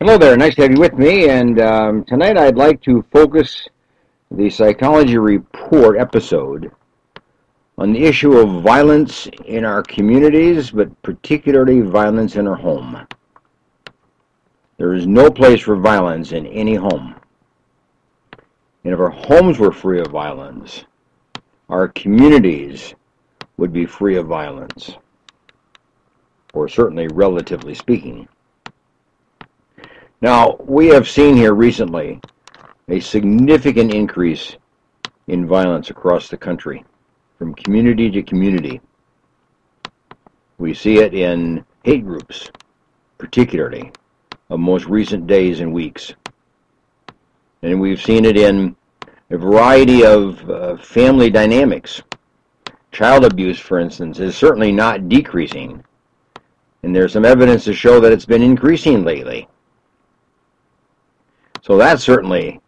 Hello there, nice to have you with me. And um, tonight I'd like to focus the Psychology Report episode on the issue of violence in our communities, but particularly violence in our home. There is no place for violence in any home. And if our homes were free of violence, our communities would be free of violence, or certainly relatively speaking. Now, we have seen here recently a significant increase in violence across the country, from community to community. We see it in hate groups, particularly, of most recent days and weeks. And we've seen it in a variety of uh, family dynamics. Child abuse, for instance, is certainly not decreasing. And there's some evidence to show that it's been increasing lately. So that certainly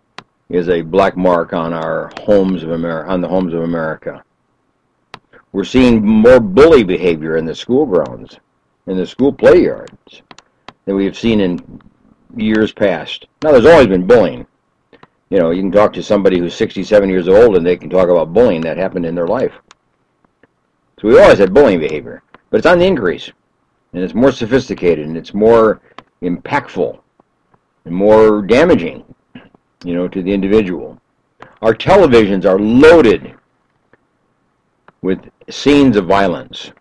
is a black mark on our homes of America, on the homes of America. We're seeing more bully behavior in the school grounds, in the school play yards, than we've seen in years past. Now, there's always been bullying. You know, you can talk to somebody who's 67 years old and they can talk about bullying that happened in their life. So we always had bullying behavior, but it's on the increase, and it's more sophisticated and it's more impactful more damaging, you know, to the individual. Our televisions are loaded with scenes of violence.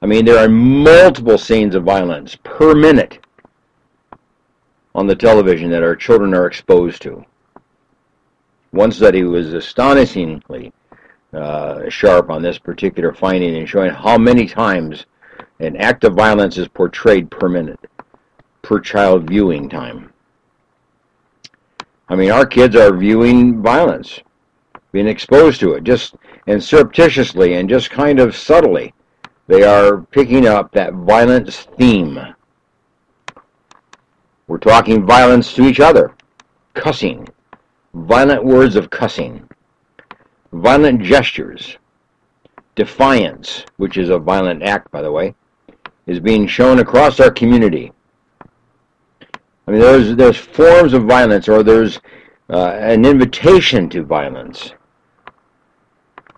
I mean, there are multiple scenes of violence per minute on the television that our children are exposed to. One study was astonishingly uh, sharp on this particular finding and showing how many times an act of violence is portrayed per minute per child viewing time. I mean, our kids are viewing violence, being exposed to it, just and surreptitiously and just kind of subtly. They are picking up that violence theme. We're talking violence to each other, cussing, violent words of cussing, violent gestures, defiance, which is a violent act, by the way, is being shown across our community. I mean, there's there's forms of violence, or there's uh, an invitation to violence.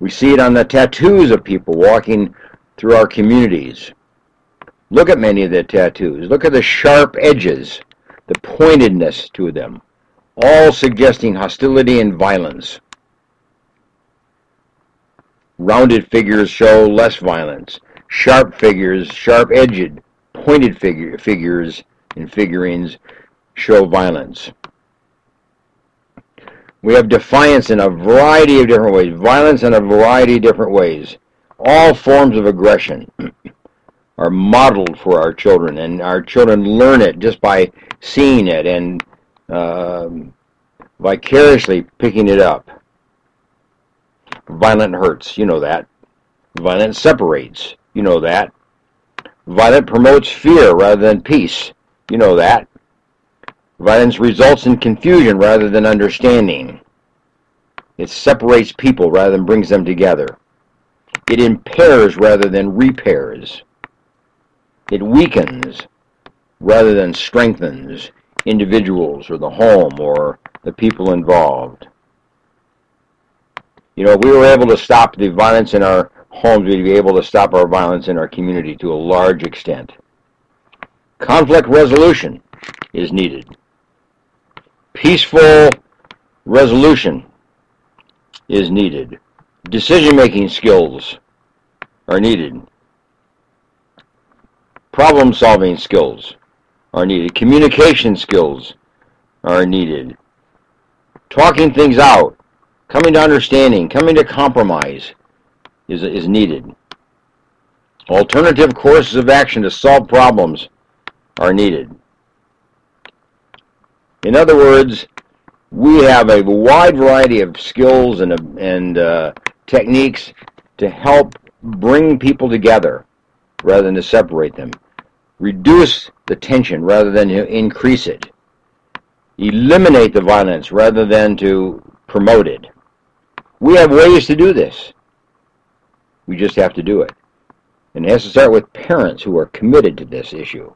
We see it on the tattoos of people walking through our communities. Look at many of the tattoos. Look at the sharp edges, the pointedness to them, all suggesting hostility and violence. Rounded figures show less violence. Sharp figures, sharp-edged, pointed figure, figures and figurines show violence. We have defiance in a variety of different ways, violence in a variety of different ways. All forms of aggression are modeled for our children, and our children learn it just by seeing it and uh, vicariously picking it up. Violent hurts, you know that. Violence separates, you know that. Violence promotes fear rather than peace, you know that. Violence results in confusion rather than understanding. It separates people rather than brings them together. It impairs rather than repairs. It weakens rather than strengthens individuals or the home or the people involved. You know, if we were able to stop the violence in our homes, we'd be able to stop our violence in our community to a large extent. Conflict resolution is needed. Peaceful resolution is needed. Decision-making skills are needed. Problem-solving skills are needed. Communication skills are needed. Talking things out, coming to understanding, coming to compromise is, is needed. Alternative courses of action to solve problems are needed. In other words, we have a wide variety of skills and, and uh, techniques to help bring people together rather than to separate them. Reduce the tension rather than to increase it. Eliminate the violence rather than to promote it. We have ways to do this. We just have to do it. And it has to start with parents who are committed to this issue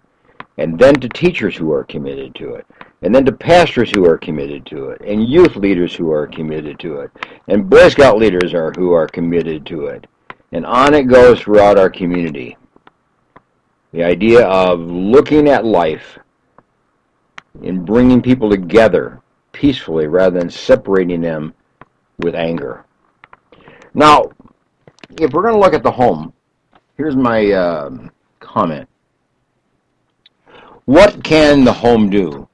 and then to teachers who are committed to it, and then to pastors who are committed to it, and youth leaders who are committed to it, and Boy Scout leaders are who are committed to it. And on it goes throughout our community. The idea of looking at life and bringing people together peacefully rather than separating them with anger. Now, if we're going to look at the home, here's my uh, comment. What can the home do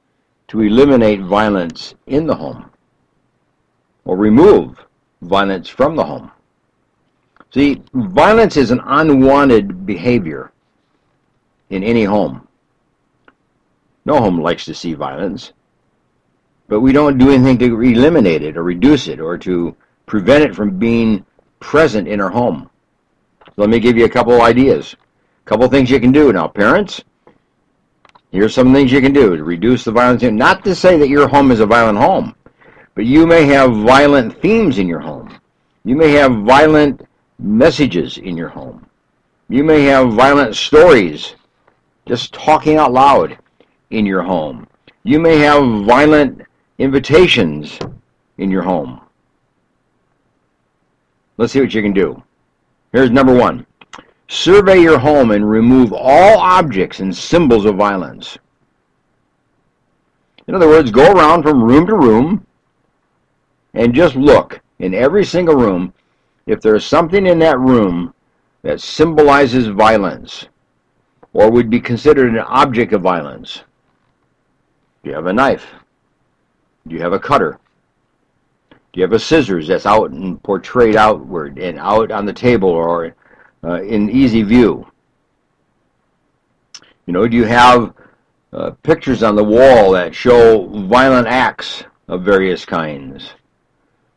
to eliminate violence in the home or remove violence from the home? See, violence is an unwanted behavior in any home. No home likes to see violence, but we don't do anything to eliminate it or reduce it or to prevent it from being present in our home. Let me give you a couple ideas. A couple things you can do. Now, parents, here's some things you can do to reduce the violence. Not to say that your home is a violent home, but you may have violent themes in your home. You may have violent messages in your home. You may have violent stories just talking out loud in your home. You may have violent invitations in your home. Let's see what you can do. Here's number one. Survey your home and remove all objects and symbols of violence. In other words, go around from room to room and just look in every single room if there's something in that room that symbolizes violence or would be considered an object of violence. Do you have a knife? Do you have a cutter? Do you have a scissors that's out and portrayed outward and out on the table or uh, in easy view? You know, do you have uh, pictures on the wall that show violent acts of various kinds,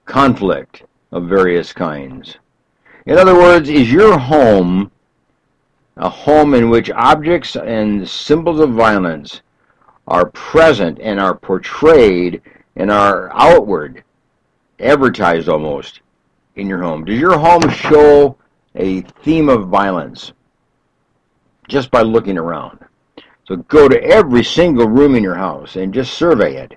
conflict of various kinds? In other words, is your home a home in which objects and symbols of violence are present and are portrayed and are outward advertised almost in your home? Does your home show a theme of violence just by looking around? So go to every single room in your house and just survey it.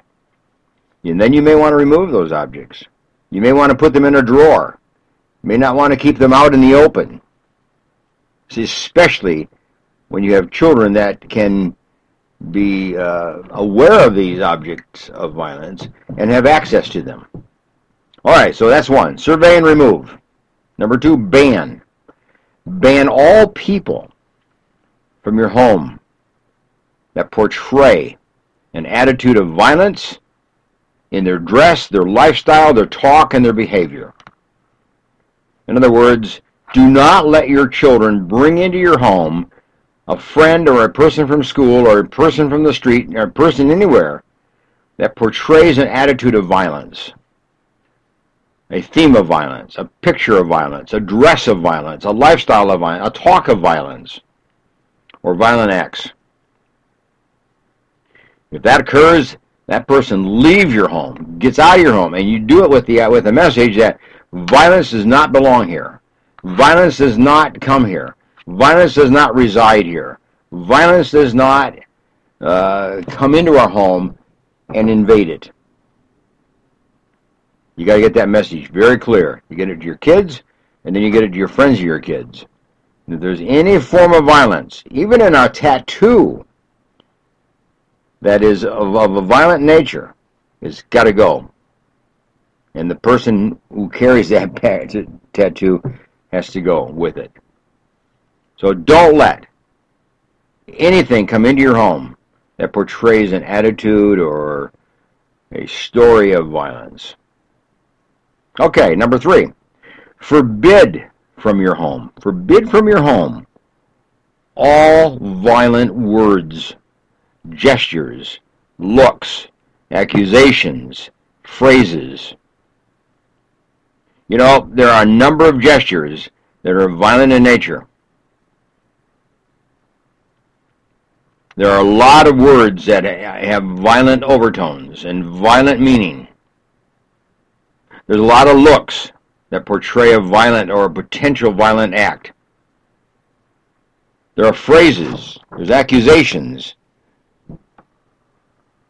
And then you may want to remove those objects. You may want to put them in a drawer. You may not want to keep them out in the open. See, especially when you have children that can be uh, aware of these objects of violence and have access to them. All right, so that's one. Survey and remove. Number two, ban. Ban all people from your home that portray an attitude of violence in their dress, their lifestyle, their talk, and their behavior. In other words, do not let your children bring into your home a friend or a person from school or a person from the street or a person anywhere that portrays an attitude of violence a theme of violence, a picture of violence, a dress of violence, a lifestyle of violence, a talk of violence, or violent acts. If that occurs, that person leaves your home, gets out of your home, and you do it with the with the message that violence does not belong here. Violence does not come here. Violence does not reside here. Violence does not uh, come into our home and invade it. You got to get that message very clear. You get it to your kids, and then you get it to your friends of your kids. If there's any form of violence, even in a tattoo that is of, of a violent nature, it's got to go. And the person who carries that tattoo has to go with it. So don't let anything come into your home that portrays an attitude or a story of violence. Okay, number three, forbid from your home. Forbid from your home all violent words, gestures, looks, accusations, phrases. You know, there are a number of gestures that are violent in nature. There are a lot of words that have violent overtones and violent meaning. There's a lot of looks that portray a violent or a potential violent act. There are phrases, there's accusations,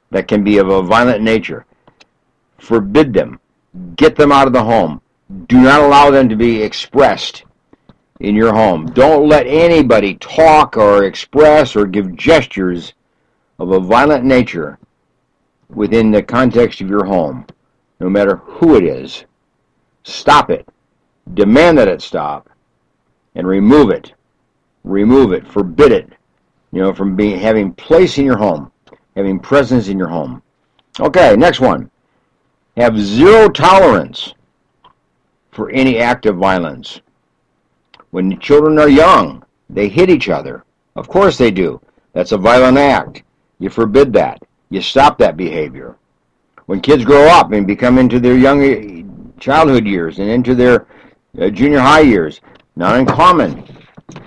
that can be of a violent nature, forbid them. Get them out of the home. Do not allow them to be expressed in your home. Don't let anybody talk or express or give gestures of a violent nature within the context of your home, no matter who it is. Stop it. Demand that it stop and remove it. Remove it. Forbid it. You know, from being having place in your home, having presence in your home. Okay, next one. Have zero tolerance for any act of violence. When children are young, they hit each other. Of course they do. That's a violent act. You forbid that. You stop that behavior. When kids grow up and become into their young childhood years and into their uh, junior high years, not uncommon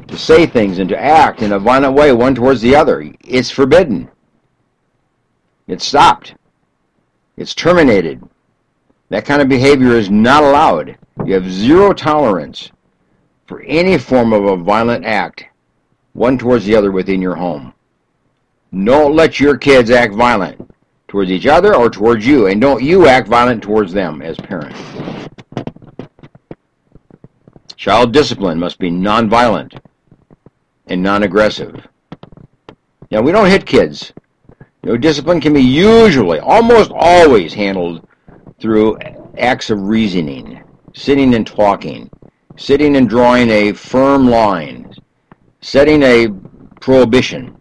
to say things and to act in a violent way one towards the other. It's forbidden. It's stopped. It's terminated. That kind of behavior is not allowed. You have zero tolerance for any form of a violent act, one towards the other within your home. Don't let your kids act violent towards each other or towards you, and don't you act violent towards them as parents. Child discipline must be nonviolent and non-aggressive. Now, we don't hit kids. You know, discipline can be usually, almost always handled through acts of reasoning, sitting and talking, sitting and drawing a firm line, setting a prohibition,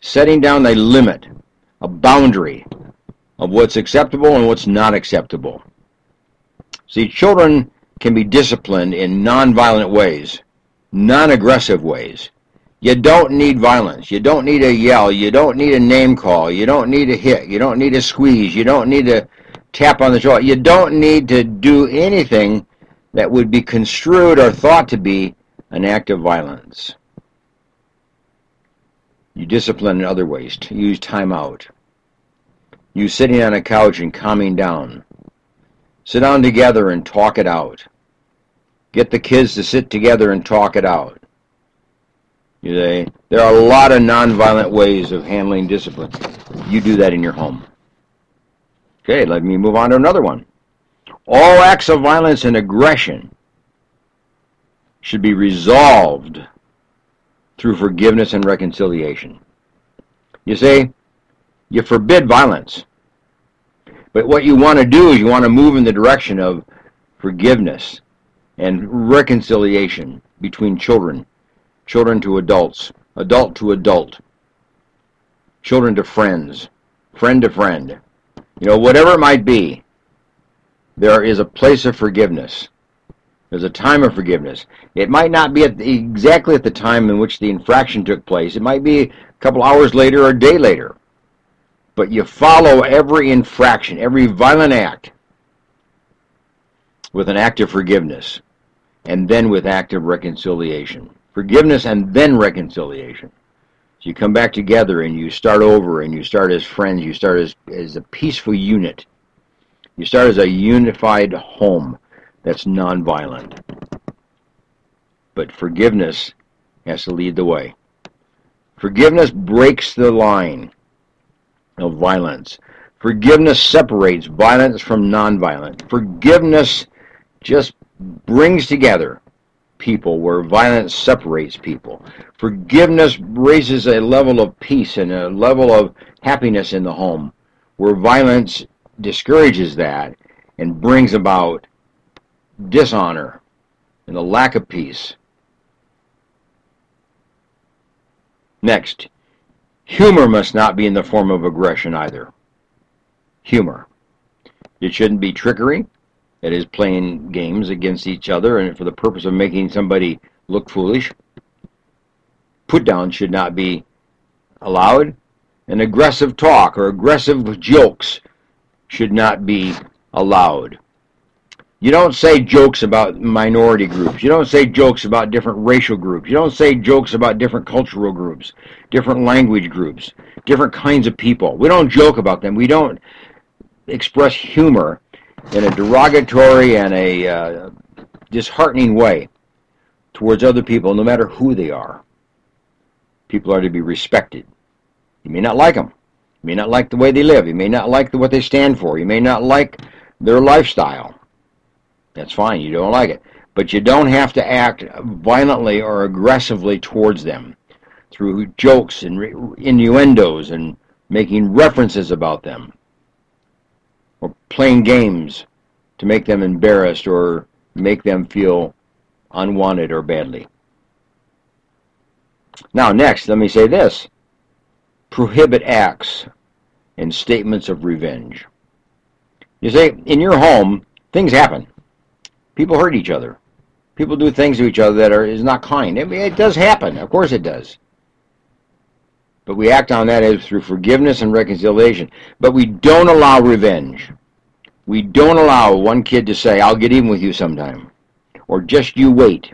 setting down a limit, a boundary of what's acceptable and what's not acceptable. See, children can be disciplined in nonviolent ways, non-aggressive ways. You don't need violence. You don't need a yell. You don't need a name call. You don't need a hit. You don't need a squeeze. You don't need a tap on the shoulder. You don't need to do anything that would be construed or thought to be an act of violence. You discipline in other ways. Use time out. Use sitting on a couch and calming down. Sit down together and talk it out. Get the kids to sit together and talk it out. You say, there are a lot of nonviolent ways of handling discipline. You do that in your home. Okay, let me move on to another one. All acts of violence and aggression should be resolved through forgiveness and reconciliation. You say, you forbid violence. But what you want to do is you want to move in the direction of forgiveness and reconciliation between children, children to adults, adult to adult, children to friends, friend to friend. You know, whatever it might be, there is a place of forgiveness. There's a time of forgiveness. It might not be at the, exactly at the time in which the infraction took place. It might be a couple hours later or a day later. But you follow every infraction, every violent act with an act of forgiveness and then with act of reconciliation. Forgiveness and then reconciliation. So you come back together and you start over and you start as friends, you start as, as a peaceful unit you start as a unified home that's nonviolent. But forgiveness has to lead the way. Forgiveness breaks the line of violence. Forgiveness separates violence from nonviolent. Forgiveness just brings together people where violence separates people. Forgiveness raises a level of peace and a level of happiness in the home where violence discourages that and brings about dishonor and the lack of peace. Next, humor must not be in the form of aggression either. Humor. It shouldn't be trickery. It is playing games against each other and for the purpose of making somebody look foolish. Put down should not be allowed. And aggressive talk or aggressive jokes should not be allowed. You don't say jokes about minority groups. You don't say jokes about different racial groups. You don't say jokes about different cultural groups, different language groups, different kinds of people. We don't joke about them. We don't express humor in a derogatory and a uh, disheartening way towards other people, no matter who they are. People are to be respected. You may not like them. You may not like the way they live. You may not like the, what they stand for. You may not like their lifestyle. That's fine. You don't like it. But you don't have to act violently or aggressively towards them through jokes and innuendos and making references about them or playing games to make them embarrassed or make them feel unwanted or badly. Now, next, let me say this prohibit acts and statements of revenge. You say, in your home, things happen. People hurt each other. People do things to each other that are is not kind. I mean, it does happen. Of course it does. But we act on that as through forgiveness and reconciliation. But we don't allow revenge. We don't allow one kid to say, I'll get even with you sometime. Or just you wait.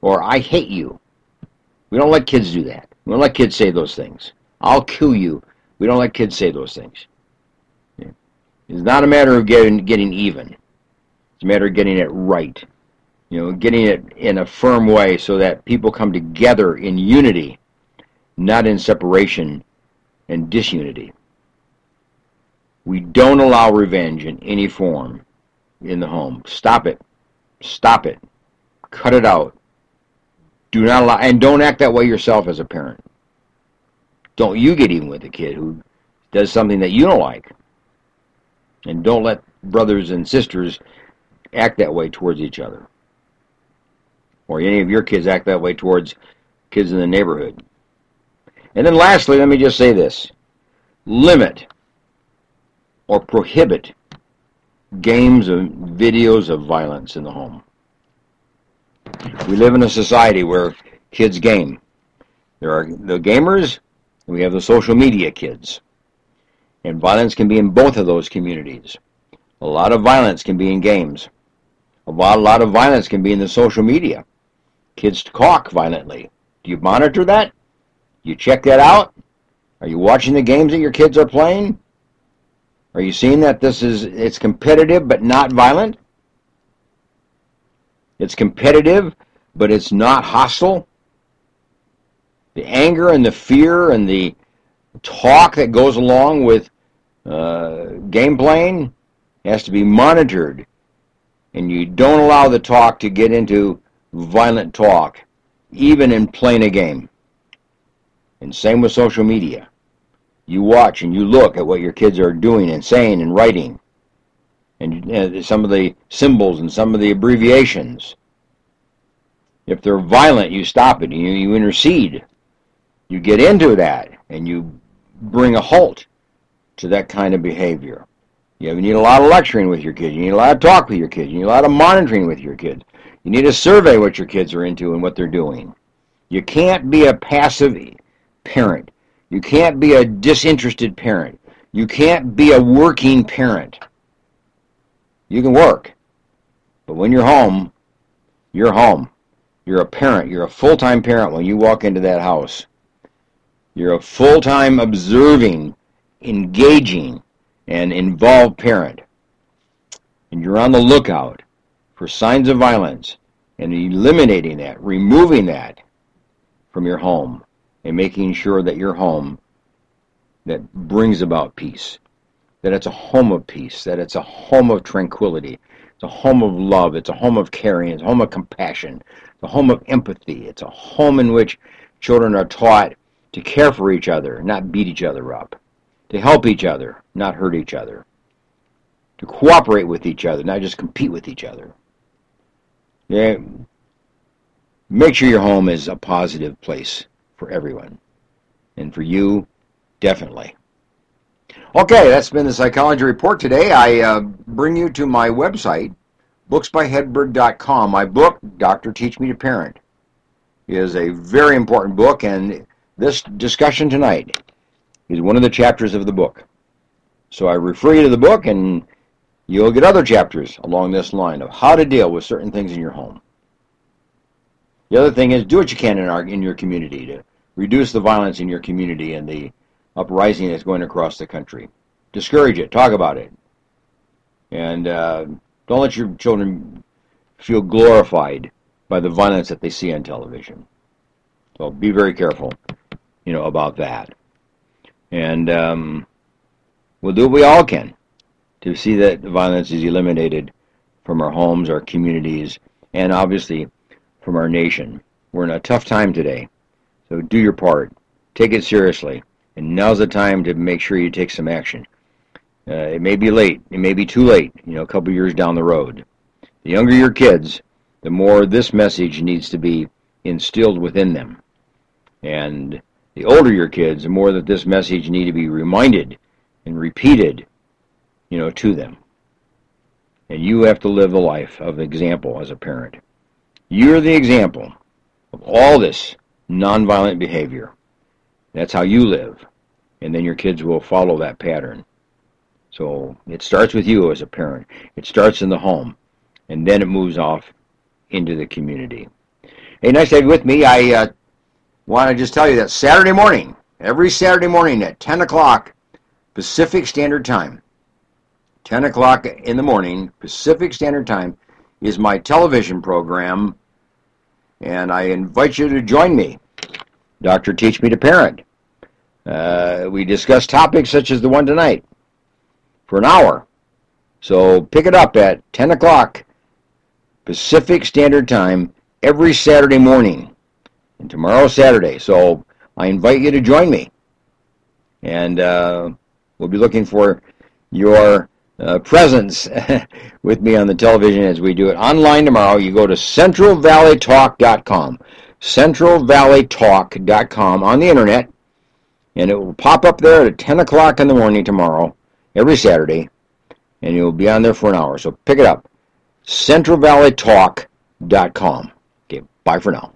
Or I hate you. We don't let kids do that. We don't let kids say those things. I'll kill you. We don't let kids say those things. It's not a matter of getting getting even. It's a matter of getting it right. You know, getting it in a firm way so that people come together in unity, not in separation and disunity. We don't allow revenge in any form in the home. Stop it. Stop it. Cut it out. Do not allow, and don't act that way yourself as a parent. Don't you get even with a kid who does something that you don't like. And don't let brothers and sisters act that way towards each other. Or any of your kids act that way towards kids in the neighborhood. And then lastly, let me just say this. Limit or prohibit games and videos of violence in the home. We live in a society where kids game. There are the gamers, and we have the social media kids. And violence can be in both of those communities. A lot of violence can be in games. A lot, of violence can be in the social media. Kids talk violently. Do you monitor that? You check that out? Are you watching the games that your kids are playing? Are you seeing that this is it's competitive but not violent? It's competitive, but it's not hostile. The anger and the fear and the talk that goes along with uh, game playing has to be monitored. And you don't allow the talk to get into violent talk, even in playing a game. And same with social media. You watch and you look at what your kids are doing and saying and writing and some of the symbols and some of the abbreviations. If they're violent, you stop it. You, you intercede. You get into that and you bring a halt to that kind of behavior. You need a lot of lecturing with your kids. You need a lot of talk with your kids. You need a lot of monitoring with your kids. You need to survey what your kids are into and what they're doing. You can't be a passive parent. You can't be a disinterested parent. You can't be a working parent. You can work. But when you're home, you're home. You're a parent. You're a full-time parent when you walk into that house. You're a full-time observing, engaging, and involved parent. And you're on the lookout for signs of violence and eliminating that, removing that from your home and making sure that your home that brings about peace that it's a home of peace, that it's a home of tranquility, it's a home of love, it's a home of caring, it's a home of compassion, it's a home of empathy, it's a home in which children are taught to care for each other, not beat each other up, to help each other, not hurt each other, to cooperate with each other, not just compete with each other. Yeah, make sure your home is a positive place for everyone. And for you, definitely. Okay, that's been the Psychology Report today. I uh, bring you to my website, booksbyhedberg.com. My book, Doctor Teach Me to Parent, is a very important book, and this discussion tonight is one of the chapters of the book. So I refer you to the book, and you'll get other chapters along this line of how to deal with certain things in your home. The other thing is do what you can in, our, in your community to reduce the violence in your community and the uprising that's going across the country. Discourage it. Talk about it. And uh, don't let your children feel glorified by the violence that they see on television. So be very careful, you know, about that. And um, we'll do what we all can to see that violence is eliminated from our homes, our communities, and obviously from our nation. We're in a tough time today, so do your part. Take it seriously, and now's the time to make sure you take some action. Uh, it may be late, it may be too late, you know, a couple years down the road. The younger your kids, the more this message needs to be instilled within them. And the older your kids, the more that this message need to be reminded and repeated, you know, to them. And you have to live the life of example as a parent. You're the example of all this nonviolent behavior. That's how you live. And then your kids will follow that pattern. So it starts with you as a parent. It starts in the home. And then it moves off into the community. Hey, nice to have you with me. I uh, want to just tell you that Saturday morning, every Saturday morning at 10 o'clock Pacific Standard Time, 10 o'clock in the morning, Pacific Standard Time, is my television program, and I invite you to join me. Doctor Teach Me to Parent. Uh, we discuss topics such as the one tonight for an hour. So pick it up at 10 o'clock Pacific Standard Time every Saturday morning. And tomorrow Saturday. So I invite you to join me. And uh, we'll be looking for your uh, presence with me on the television as we do it online tomorrow. You go to centralvalleytalk.com, centralvalleytalk.com on the internet, and it will pop up there at 10 o'clock in the morning tomorrow, every Saturday, and you'll be on there for an hour. So pick it up, centralvalleytalk.com. Okay, bye for now.